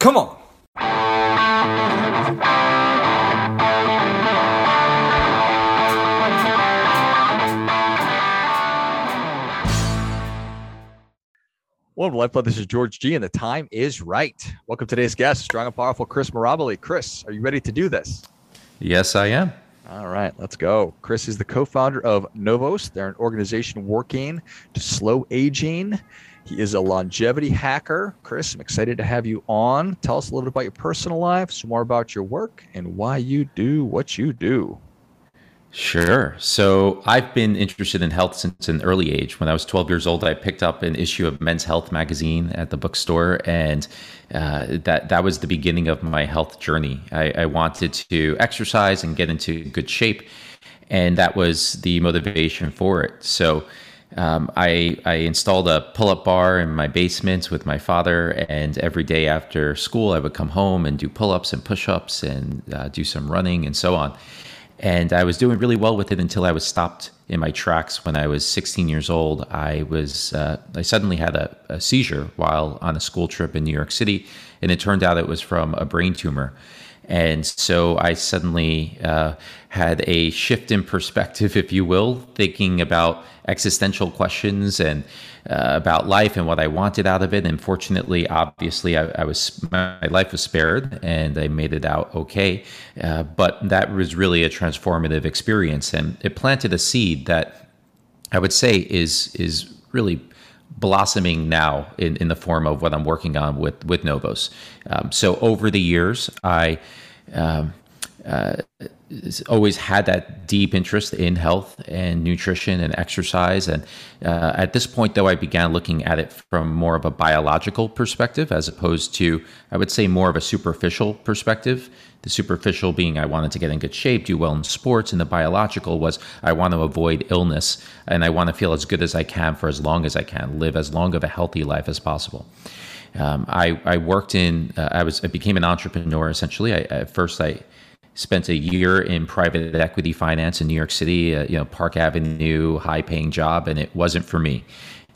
Come on. Welcome to Lifeblood. This is George G, and the time is right. Welcome to today's guest, strong and powerful Chris Mirabile. Chris, are you ready to do this? Yes, I am. All right, let's go. Chris is the co founder of Novos. They're an organization working to slow aging. He is a longevity hacker. Chris, I'm excited to have you on. Tell us a little bit about your personal life, some more about your work, and why you do what you do. Sure. So I've been interested in health since an early age. When I was 12 years old, I picked up an issue of Men's Health magazine at the bookstore, and uh, that that was the beginning of my health journey. I, I wanted to exercise and get into good shape, and that was the motivation for it. So. Um, I, I installed a pull-up bar in my basement with my father, and every day after school, I would come home and do pull-ups and push-ups and uh, do some running and so on. And I was doing really well with it until I was stopped in my tracks when I was 16 years old. I was uh, I suddenly had a, a, seizure while on a school trip in New York City, and it turned out it was from a brain tumor. And so I suddenly uh, had a shift in perspective, if you will, thinking about existential questions and uh, about life and what I wanted out of it. And fortunately, obviously, I, I, was my life was spared and I made it out okay. Uh, but that was really a transformative experience, and it planted a seed that I would say is is really blossoming now in, in the form of what I'm working on with with Novos. Um, so over the years, I um, uh, always had that deep interest in health and nutrition and exercise. And uh, at this point, though, I began looking at it from more of a biological perspective as opposed to, I would say, more of a superficial perspective. The superficial being I wanted to get in good shape, do well in sports, and the biological was I want to avoid illness and I want to feel as good as I can for as long as I can, live as long of a healthy life as possible. Um, I, I worked in, uh, I was, I became an entrepreneur essentially. I, at first, I spent a year in private equity finance in New York City, uh, you know, Park Avenue, high paying job, and it wasn't for me.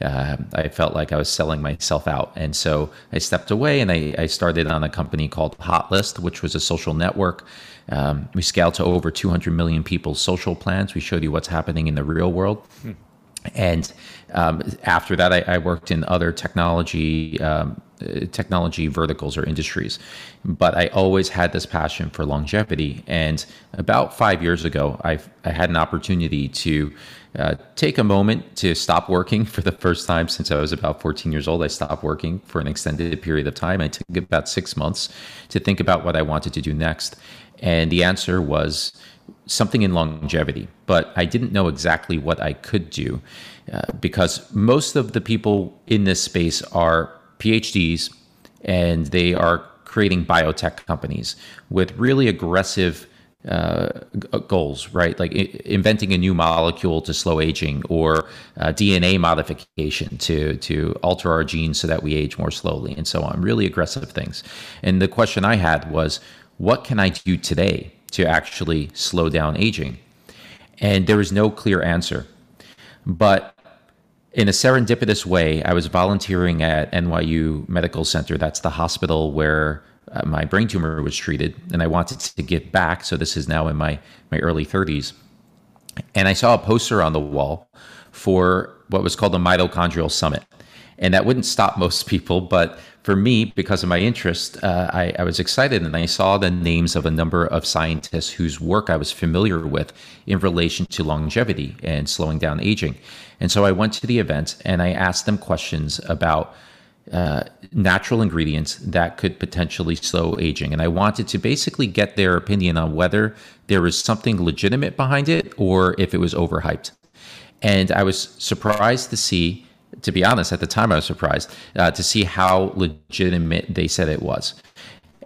Uh, I felt like I was selling myself out. And so I stepped away and I, I started on a company called Hotlist, which was a social network. Um, we scaled to over 200 million people's social plans. We showed you what's happening in the real world. Hmm. And um, after that, I, I, worked in other technology um, technology verticals or industries. But I always had this passion for longevity. And about five years ago, I, I had an opportunity to uh, take a moment to stop working for the first time since I was about 14 years old. I stopped working for an extended period of time. I took about six months to think about what I wanted to do next. And the answer was something in longevity, but I didn't know exactly what I could do uh, because most of the people in this space are PhDs and they are creating biotech companies with really aggressive uh, goals, right? Like inventing a new molecule to slow aging or uh, DNA modification to to alter our genes so that we age more slowly and so on. Really aggressive things. And the question I had was, what can I do today to actually slow down aging? And there was no clear answer. But in a serendipitous way, I was volunteering at NYU Medical Center. That's the hospital where uh, my brain tumor was treated, and I wanted to give back. So this is now in my my early 30s, and I saw a poster on the wall for what was called the Mitochondrial Summit, and that wouldn't stop most people, but for me, because of my interest, uh, I, I, was excited and I saw the names of a number of scientists whose work I was familiar with in relation to longevity and slowing down aging. And so I went to the event and I asked them questions about uh, natural ingredients that could potentially slow aging. And I wanted to basically get their opinion on whether there was something legitimate behind it or if it was overhyped. And I was surprised to see to be honest, at the time I was surprised uh, to see how legitimate they said it was.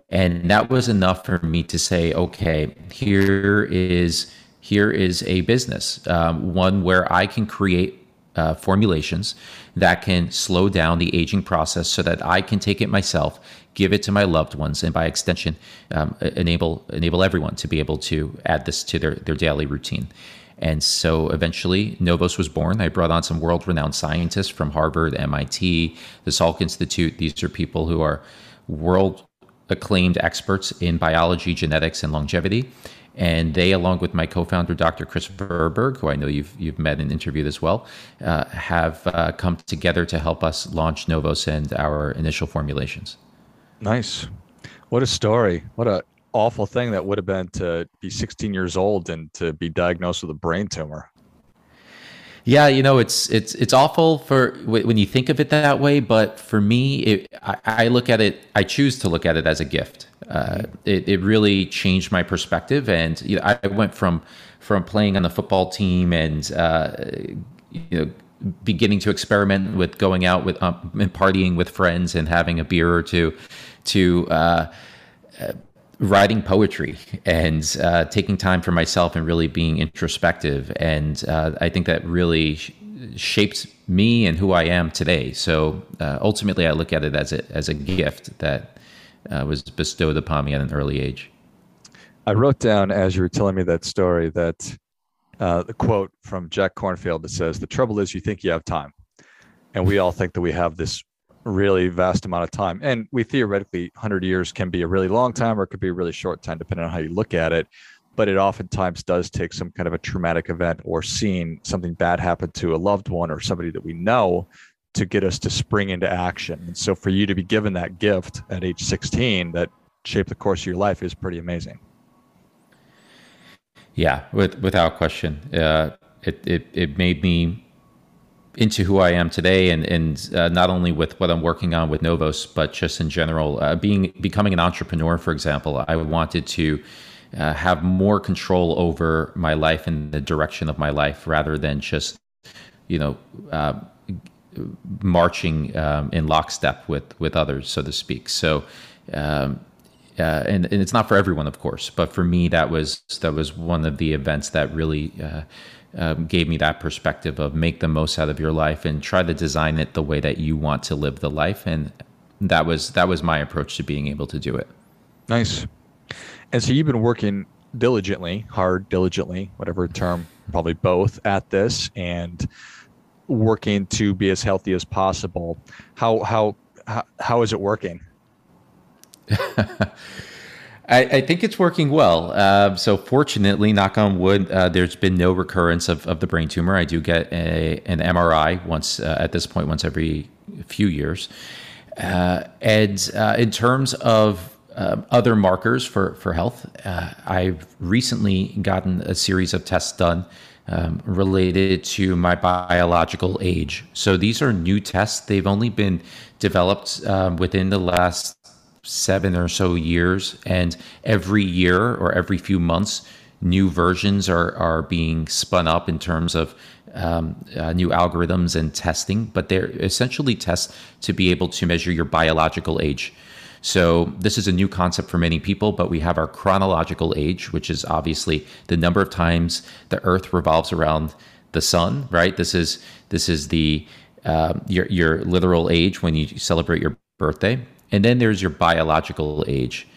And that was enough for me to say, okay, here is here is a business, um, one where I can create uh, formulations that can slow down the aging process so that I can take it myself, give it to my loved ones, and by extension, um, enable enable everyone to be able to add this to their, their daily routine. And so eventually, Novos was born. I brought on some world renowned scientists from Harvard, MIT, the Salk Institute. These are people who are world acclaimed experts in biology, genetics, and longevity. And they, along with my co-founder, Dr. Kris Verburgh, who I know you've you've met and interviewed as well, uh, have uh, come together to help us launch Novos and our initial formulations. Nice. What a story. What a awful thing that would have been to be 16 years old and to be diagnosed with a brain tumor. Yeah, you know, it's it's it's awful for when you think of it that way. But for me, it, I, I, look at it. I choose to look at it as a gift. Uh, it, it really changed my perspective, and you know, I went from from playing on the football team and uh, you know beginning to experiment with going out with um, and partying with friends and having a beer or two to uh, writing poetry and uh, taking time for myself and really being introspective. And uh, I think that really sh- shaped me and who I am today. So uh, ultimately, I look at it as a, as a gift that uh, was bestowed upon me at an early age. I wrote down as you were telling me that story that uh, the quote from Jack Kornfield that says, The trouble is, you think you have time. And we all think that we have this really vast amount of time. And we theoretically, 100 years can be a really long time or it could be a really short time, depending on how you look at it. But it oftentimes does take some kind of a traumatic event or seeing something bad happen to a loved one or somebody that we know to get us to spring into action. And so for you to be given that gift at age 16 that shaped the course of your life is pretty amazing. Yeah, with, without question. Uh, it, it, it made me into who I am today, and and uh, not only with what I'm working on with Novos, but just in general, uh, being becoming an entrepreneur. For example, I wanted to uh, have more control over my life and the direction of my life, rather than just you know uh, marching um, in lockstep with with others, so to speak. So. Um, uh, and, and it's not for everyone, of course, but for me, that was that was one of the events that really uh, um, gave me that perspective of make the most out of your life and try to design it the way that you want to live the life. And that was that was my approach to being able to do it. Nice. And so you've been working diligently hard diligently whatever term probably both at this and working to be as healthy as possible. How how how, how is it working I, I, think it's working well. Uh, so fortunately, knock on wood, uh, there's been no recurrence of, of the brain tumor. I do get a, an MRI once uh, at this point, once every few years. Uh, and uh, in terms of um, other markers for, for health, uh, I've recently gotten a series of tests done um, related to my biological age. So these are new tests. They've only been developed um, within the last seven or so years, and every year or every few months, new versions are are being spun up in terms of um, uh, new algorithms and testing. But they're essentially tests to be able to measure your biological age. So this is a new concept for many people, but we have our chronological age, which is obviously the number of times the Earth revolves around the sun. Right. This is this is the uh, your your literal age when you celebrate your birthday. And then there's your biological age.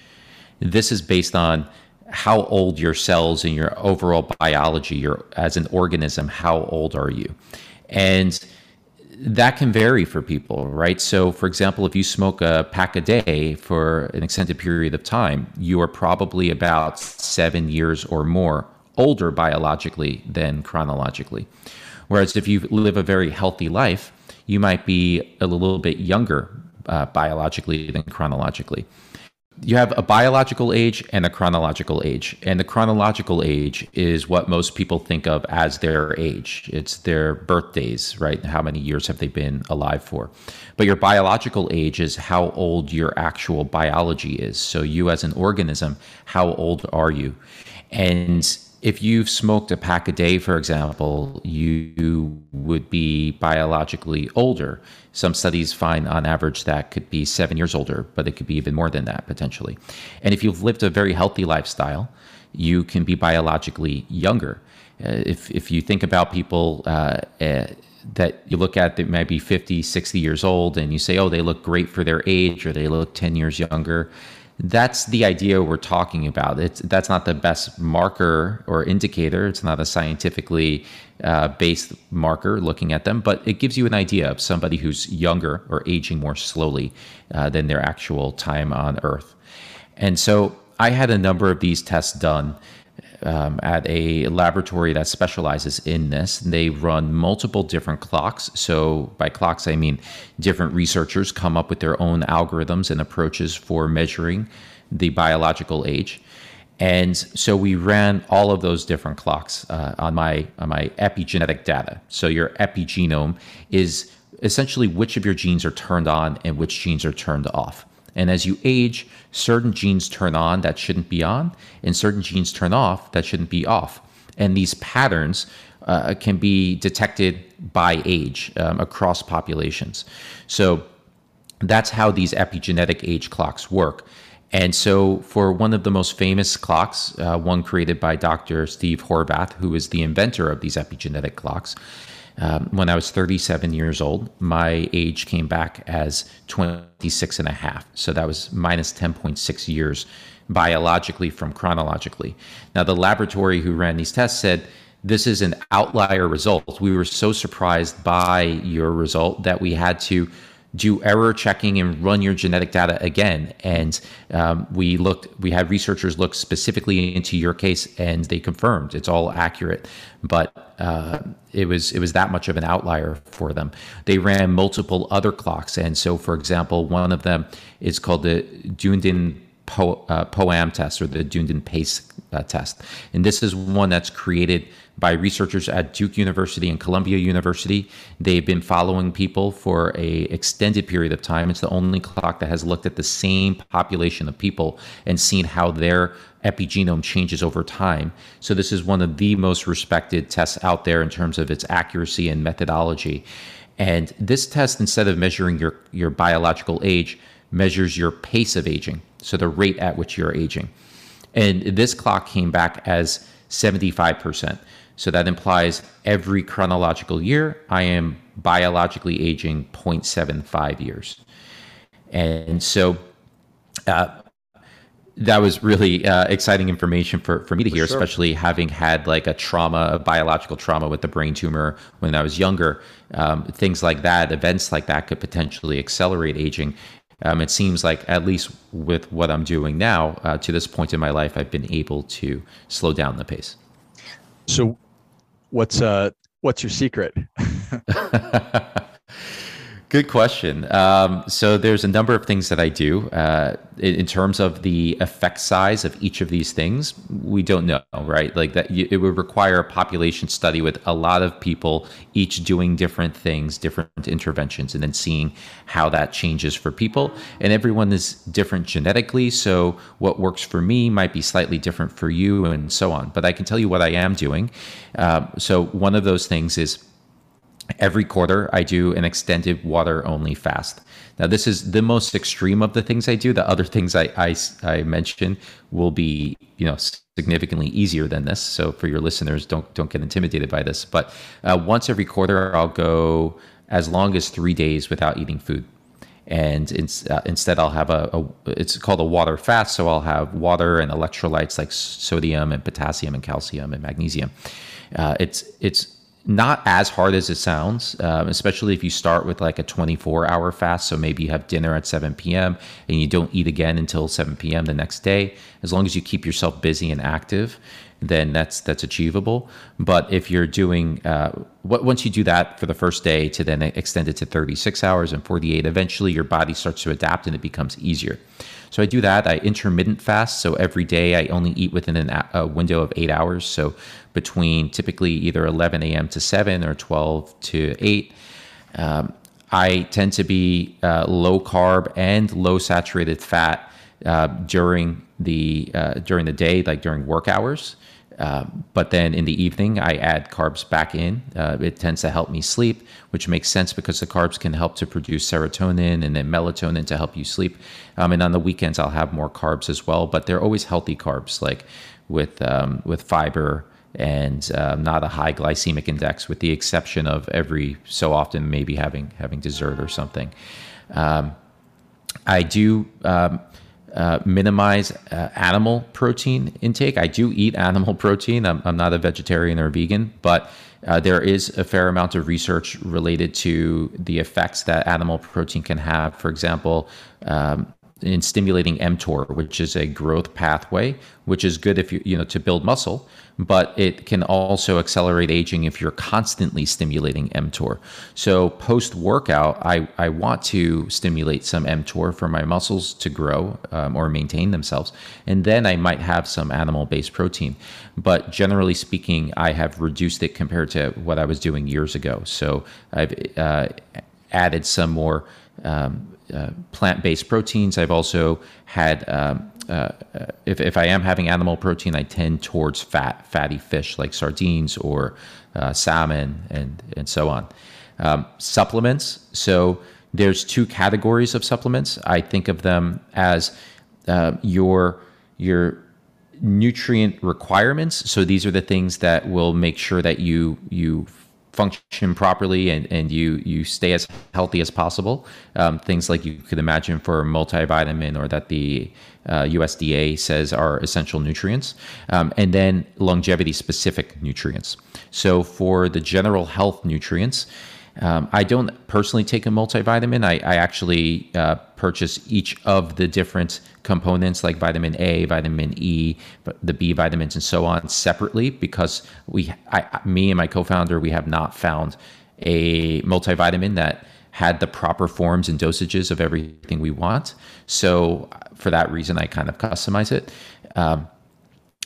This is based on how old your cells and your overall biology, your as an organism, how old are you? And that can vary for people, right? So, for example, if you smoke a pack a day for an extended period of time, you are probably about seven years or more older biologically than chronologically. Whereas if you live a very healthy life, you might be a little bit younger uh, biologically than chronologically. You have a biological age and a chronological age. And the chronological age is what most people think of as their age. It's their birthdays, right? How many years have they been alive for? But your biological age is how old your actual biology is. So, you as an organism, how old are you? And if you've smoked a pack a day, for example, you would be biologically older. Some studies find on average that could be seven years older, but it could be even more than that potentially. And if you've lived a very healthy lifestyle, you can be biologically younger. Uh, if, if you think about people uh, uh, that you look at that might be 50, 60 years old, and you say, oh, they look great for their age or they look 10 years younger. That's the idea we're talking about. It's, that's not the best marker or indicator. It's not a scientifically uh, based marker looking at them, but it gives you an idea of somebody who's younger or aging more slowly uh, than their actual time on Earth. And so I had a number of these tests done um, at a laboratory that specializes in this. They run multiple different clocks. So, by clocks, I mean different researchers come up with their own algorithms and approaches for measuring the biological age. And so we ran all of those different clocks uh, on my on my epigenetic data. So your epigenome is essentially which of your genes are turned on and which genes are turned off. And as you age, certain genes turn on that shouldn't be on, and certain genes turn off that shouldn't be off. And these patterns uh, can be detected by age um, across populations. So that's how these epigenetic age clocks work. And so, for one of the most famous clocks, uh, one created by Dr. Steve Horvath, who is the inventor of these epigenetic clocks, um, when I was 37 years old, my age came back as 26 and a half. So that was minus 10.6 years biologically from chronologically. Now, the laboratory who ran these tests said, this is an outlier result. We were so surprised by your result that we had to do error checking and run your genetic data again. And um, we looked, we had researchers look specifically into your case, and they confirmed it's all accurate. But uh, it was it was that much of an outlier for them. They ran multiple other clocks, and so, for example, one of them is called the Dunedin po, uh, POAM test or the Dunedin Pace uh, test, and this is one that's created by researchers at Duke University and Columbia University. They've been following people for a extended period of time. It's the only clock that has looked at the same population of people and seen how their epigenome changes over time. So this is one of the most respected tests out there in terms of its accuracy and methodology. And this test, instead of measuring your, your biological age, measures your pace of aging, so the rate at which you're aging. And this clock came back as 75%. So that implies every chronological year, I am biologically aging 0.75 years. And so uh, that was really uh, exciting information for, for me to hear, sure. especially having had like a trauma, a biological trauma with the brain tumor when I was younger. Um, things like that, events like that could potentially accelerate aging. Um, it seems like, at least with what I'm doing now, uh, to this point in my life, I've been able to slow down the pace. So, what's uh what's your secret? Good question. Um, so there's a number of things that I do. Uh, in, in, terms of the effect size of each of these things, we don't know, right? Like that, it would require a population study with a lot of people, each doing different things, different interventions, and then seeing how that changes for people. And everyone is different genetically, so what works for me might be slightly different for you, and so on. But I can tell you what I am doing. Uh, so one of those things is Every quarter, I do an extended water only fast. Now, this is the most extreme of the things I do. The other things I, I, I mention will be, you know, significantly easier than this. So for your listeners, don't don't get intimidated by this. But uh, once every quarter, I'll go as long as three days without eating food, and in, uh, instead I'll have a, a, it's called a water fast. So I'll have water and electrolytes like sodium and potassium and calcium and magnesium. Uh, it's it's not as hard as it sounds, um, especially if you start with like a 24 hour fast. So maybe you have dinner at 7 p.m. and you don't eat again until 7 p.m. the next day. As long as you keep yourself busy and active, then that's that's achievable. But if you're doing uh, once you do that for the first day to then extend it to 36 hours and 48, eventually your body starts to adapt and it becomes easier. So I do that. I intermittent fast. So every day I only eat within an, a window of eight hours. So between typically either 11 a.m. to 7 or 12 to 8. Um, I tend to be uh, low carb and low saturated fat uh, during the uh, during the day, like during work hours. Uh, but then in the evening, I add carbs back in. Uh, it tends to help me sleep, which makes sense because the carbs can help to produce serotonin and then melatonin to help you sleep. Um, and on the weekends, I'll have more carbs as well, but they're always healthy carbs, like with um, with fiber and uh, not a high glycemic index, with the exception of every so often maybe having having dessert or something. Um, I do um, uh, minimize uh, animal protein intake. I do eat animal protein. I'm, I'm not a vegetarian or vegan, but uh, there is a fair amount of research related to the effects that animal protein can have. For example, um, in stimulating mTOR, which is a growth pathway, which is good if you you know to build muscle, but it can also accelerate aging if you're constantly stimulating mTOR. So post workout, I I want to stimulate some mTOR for my muscles to grow um, or maintain themselves, and then I might have some animal based protein. But generally speaking, I have reduced it compared to what I was doing years ago. So I've uh, added some more. Um, plant-based proteins. I've also had, um, uh, if, if I am having animal protein, I tend towards fat, fatty fish like sardines or uh, salmon and and so on. Um, supplements. So there's two categories of supplements. I think of them as uh, your your nutrient requirements. So these are the things that will make sure that you you function properly and, and you you stay as healthy as possible. Um, things like you could imagine for multivitamin or that the uh, USDA says are essential nutrients, um, and then longevity specific nutrients. So for the general health nutrients, um, I don't personally take a multivitamin. I, I actually uh, purchase each of the different components like vitamin A, vitamin E, the B vitamins, and so on separately because we, I, me and my co-founder, we have not found a multivitamin that had the proper forms and dosages of everything we want. So for that reason, I kind of customize it. Um,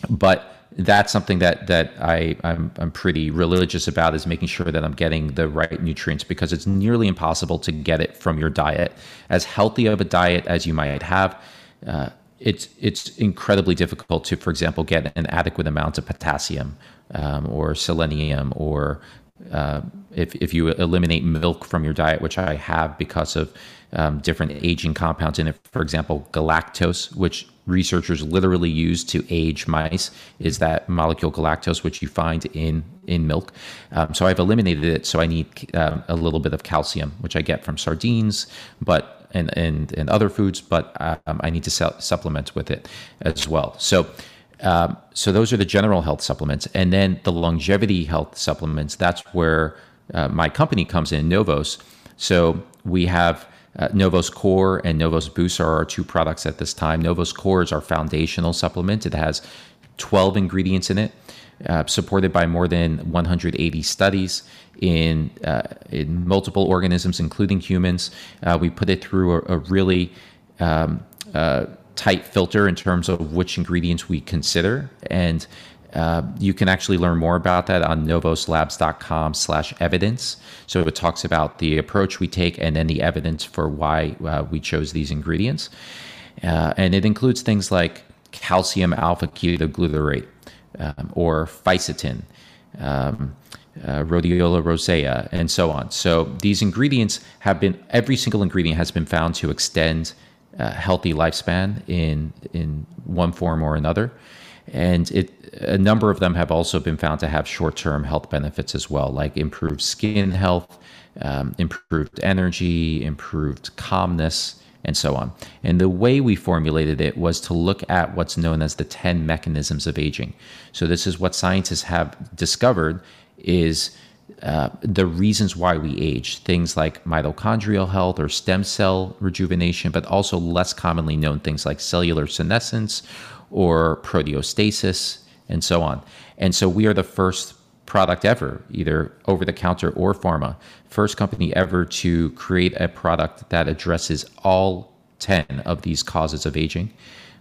but that's something that that I I'm, I'm pretty religious about is making sure that I'm getting the right nutrients because it's nearly impossible to get it from your diet. As healthy of a diet as you might have, uh, it's it's incredibly difficult to, for example, get an adequate amount of potassium um, or selenium or uh, if if you eliminate milk from your diet, which I have because of um, different aging compounds in it. For example, galactose, which researchers literally use to age mice, is that molecule galactose, which you find in in milk. Um, so I've eliminated it. So I need uh, a little bit of calcium, which I get from sardines, but and and, and other foods, but um, I need to su- supplement with it as well. So. Um, so those are the general health supplements, and then the longevity health supplements. That's where uh, my company comes in, Novos. So we have uh, Novos Core and Novos Boost are our two products at this time. Novos Core is our foundational supplement. It has 12 ingredients in it, uh, supported by more than 180 studies in uh, in multiple organisms, including humans. Uh, we put it through a, a really um, uh, tight filter in terms of which ingredients we consider and uh, you can actually learn more about that on novoslabs.com slash evidence. So it talks about the approach we take and then the evidence for why uh, we chose these ingredients. Uh, and it includes things like calcium alpha ketoglutarate um, or fisetin, um, uh, rhodiola rosea, and so on. So these ingredients have been, every single ingredient has been found to extend uh, healthy lifespan in, in one form or another and it a number of them have also been found to have short-term health benefits as well, like improved skin health, um, improved energy, improved calmness, and so on. And the way we formulated it was to look at what's known as the 10 mechanisms of aging. So this is what scientists have discovered is uh, the reasons why we age, things like mitochondrial health or stem cell rejuvenation, but also less commonly known things like cellular senescence or proteostasis and so on. And so we are the first product ever, either over the counter or pharma, first company ever to create a product that addresses all 10 of these causes of aging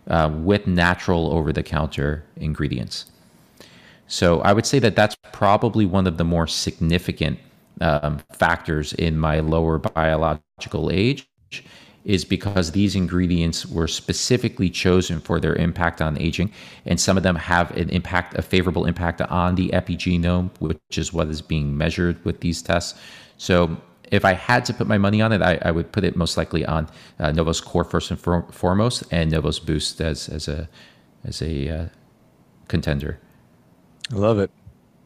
uh, with natural over the counter ingredients. So I would say that that's probably one of the more significant um, factors in my lower biological age is because these ingredients were specifically chosen for their impact on aging, and some of them have an impact, a favorable impact on the epigenome, which is what is being measured with these tests. So, if I had to put my money on it, I, I would put it most likely on uh, Novos Core first and for, foremost, and Novos Boost as as a as a uh, contender. I love it.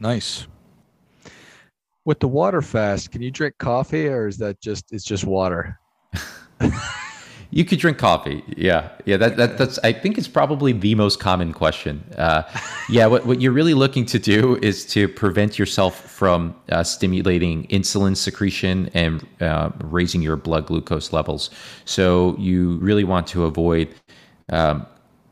Nice. With the water fast, can you drink coffee or is that just it's just water? You could drink coffee. Yeah. Yeah. That, that that's, I think it's probably the most common question. Uh, yeah. What, what you're really looking to do is to prevent yourself from uh, stimulating insulin secretion and uh, raising your blood glucose levels. So you really want to avoid um,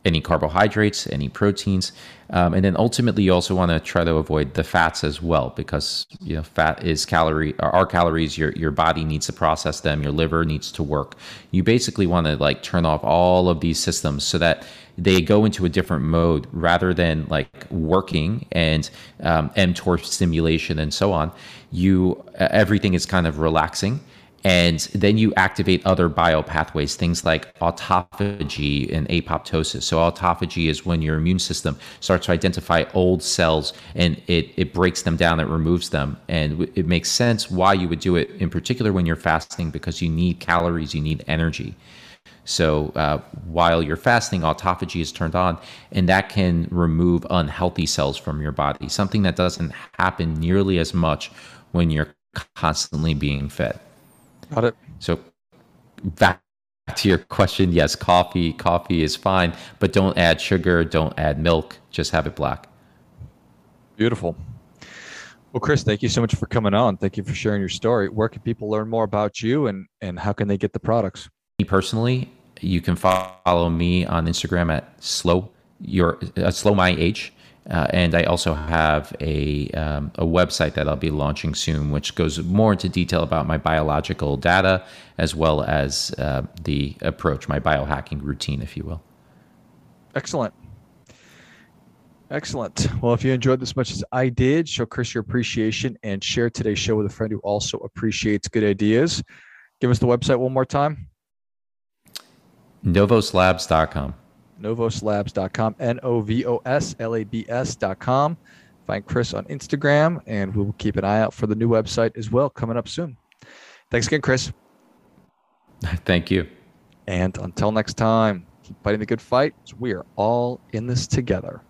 any carbohydrates, any proteins, um, and then ultimately you also want to try to avoid the fats as well because you know fat is calorie are calories. Your your body needs to process them. Your liver needs to work. You basically want to like turn off all of these systems so that they go into a different mode rather than like working and um, mTOR stimulation and so on. You everything is kind of relaxing and then you activate other biopathways, things like autophagy and apoptosis. So, autophagy is when your immune system starts to identify old cells and it, it breaks them down, it removes them. And it makes sense why you would do it, in particular when you're fasting, because you need calories, you need energy. So, uh, while you're fasting, autophagy is turned on, and that can remove unhealthy cells from your body, something that doesn't happen nearly as much when you're constantly being fed. Got it. So back to your question, yes, coffee, coffee is fine, but don't add sugar, don't add milk, just have it black. Beautiful. Well, Chris, thank you so much for coming on. Thank you for sharing your story. Where can people learn more about you and, and how can they get the products? Me personally, you can follow me on Instagram at slow your uh, slow my age uh, and I also have a, um, a website that I'll be launching soon, which goes more into detail about my biological data as well as uh, the approach, my biohacking routine, if you will. Excellent. Excellent. Well, if you enjoyed this much as I did, show Chris your appreciation and share today's show with a friend who also appreciates good ideas. Give us the website one more time novoslabs.com novoslabs.com, N O V O S L A B S.com. Find Chris on Instagram, and we will keep an eye out for the new website as well coming up soon. Thanks again, Chris. Thank you. And until next time, keep fighting the good fight. We are all in this together.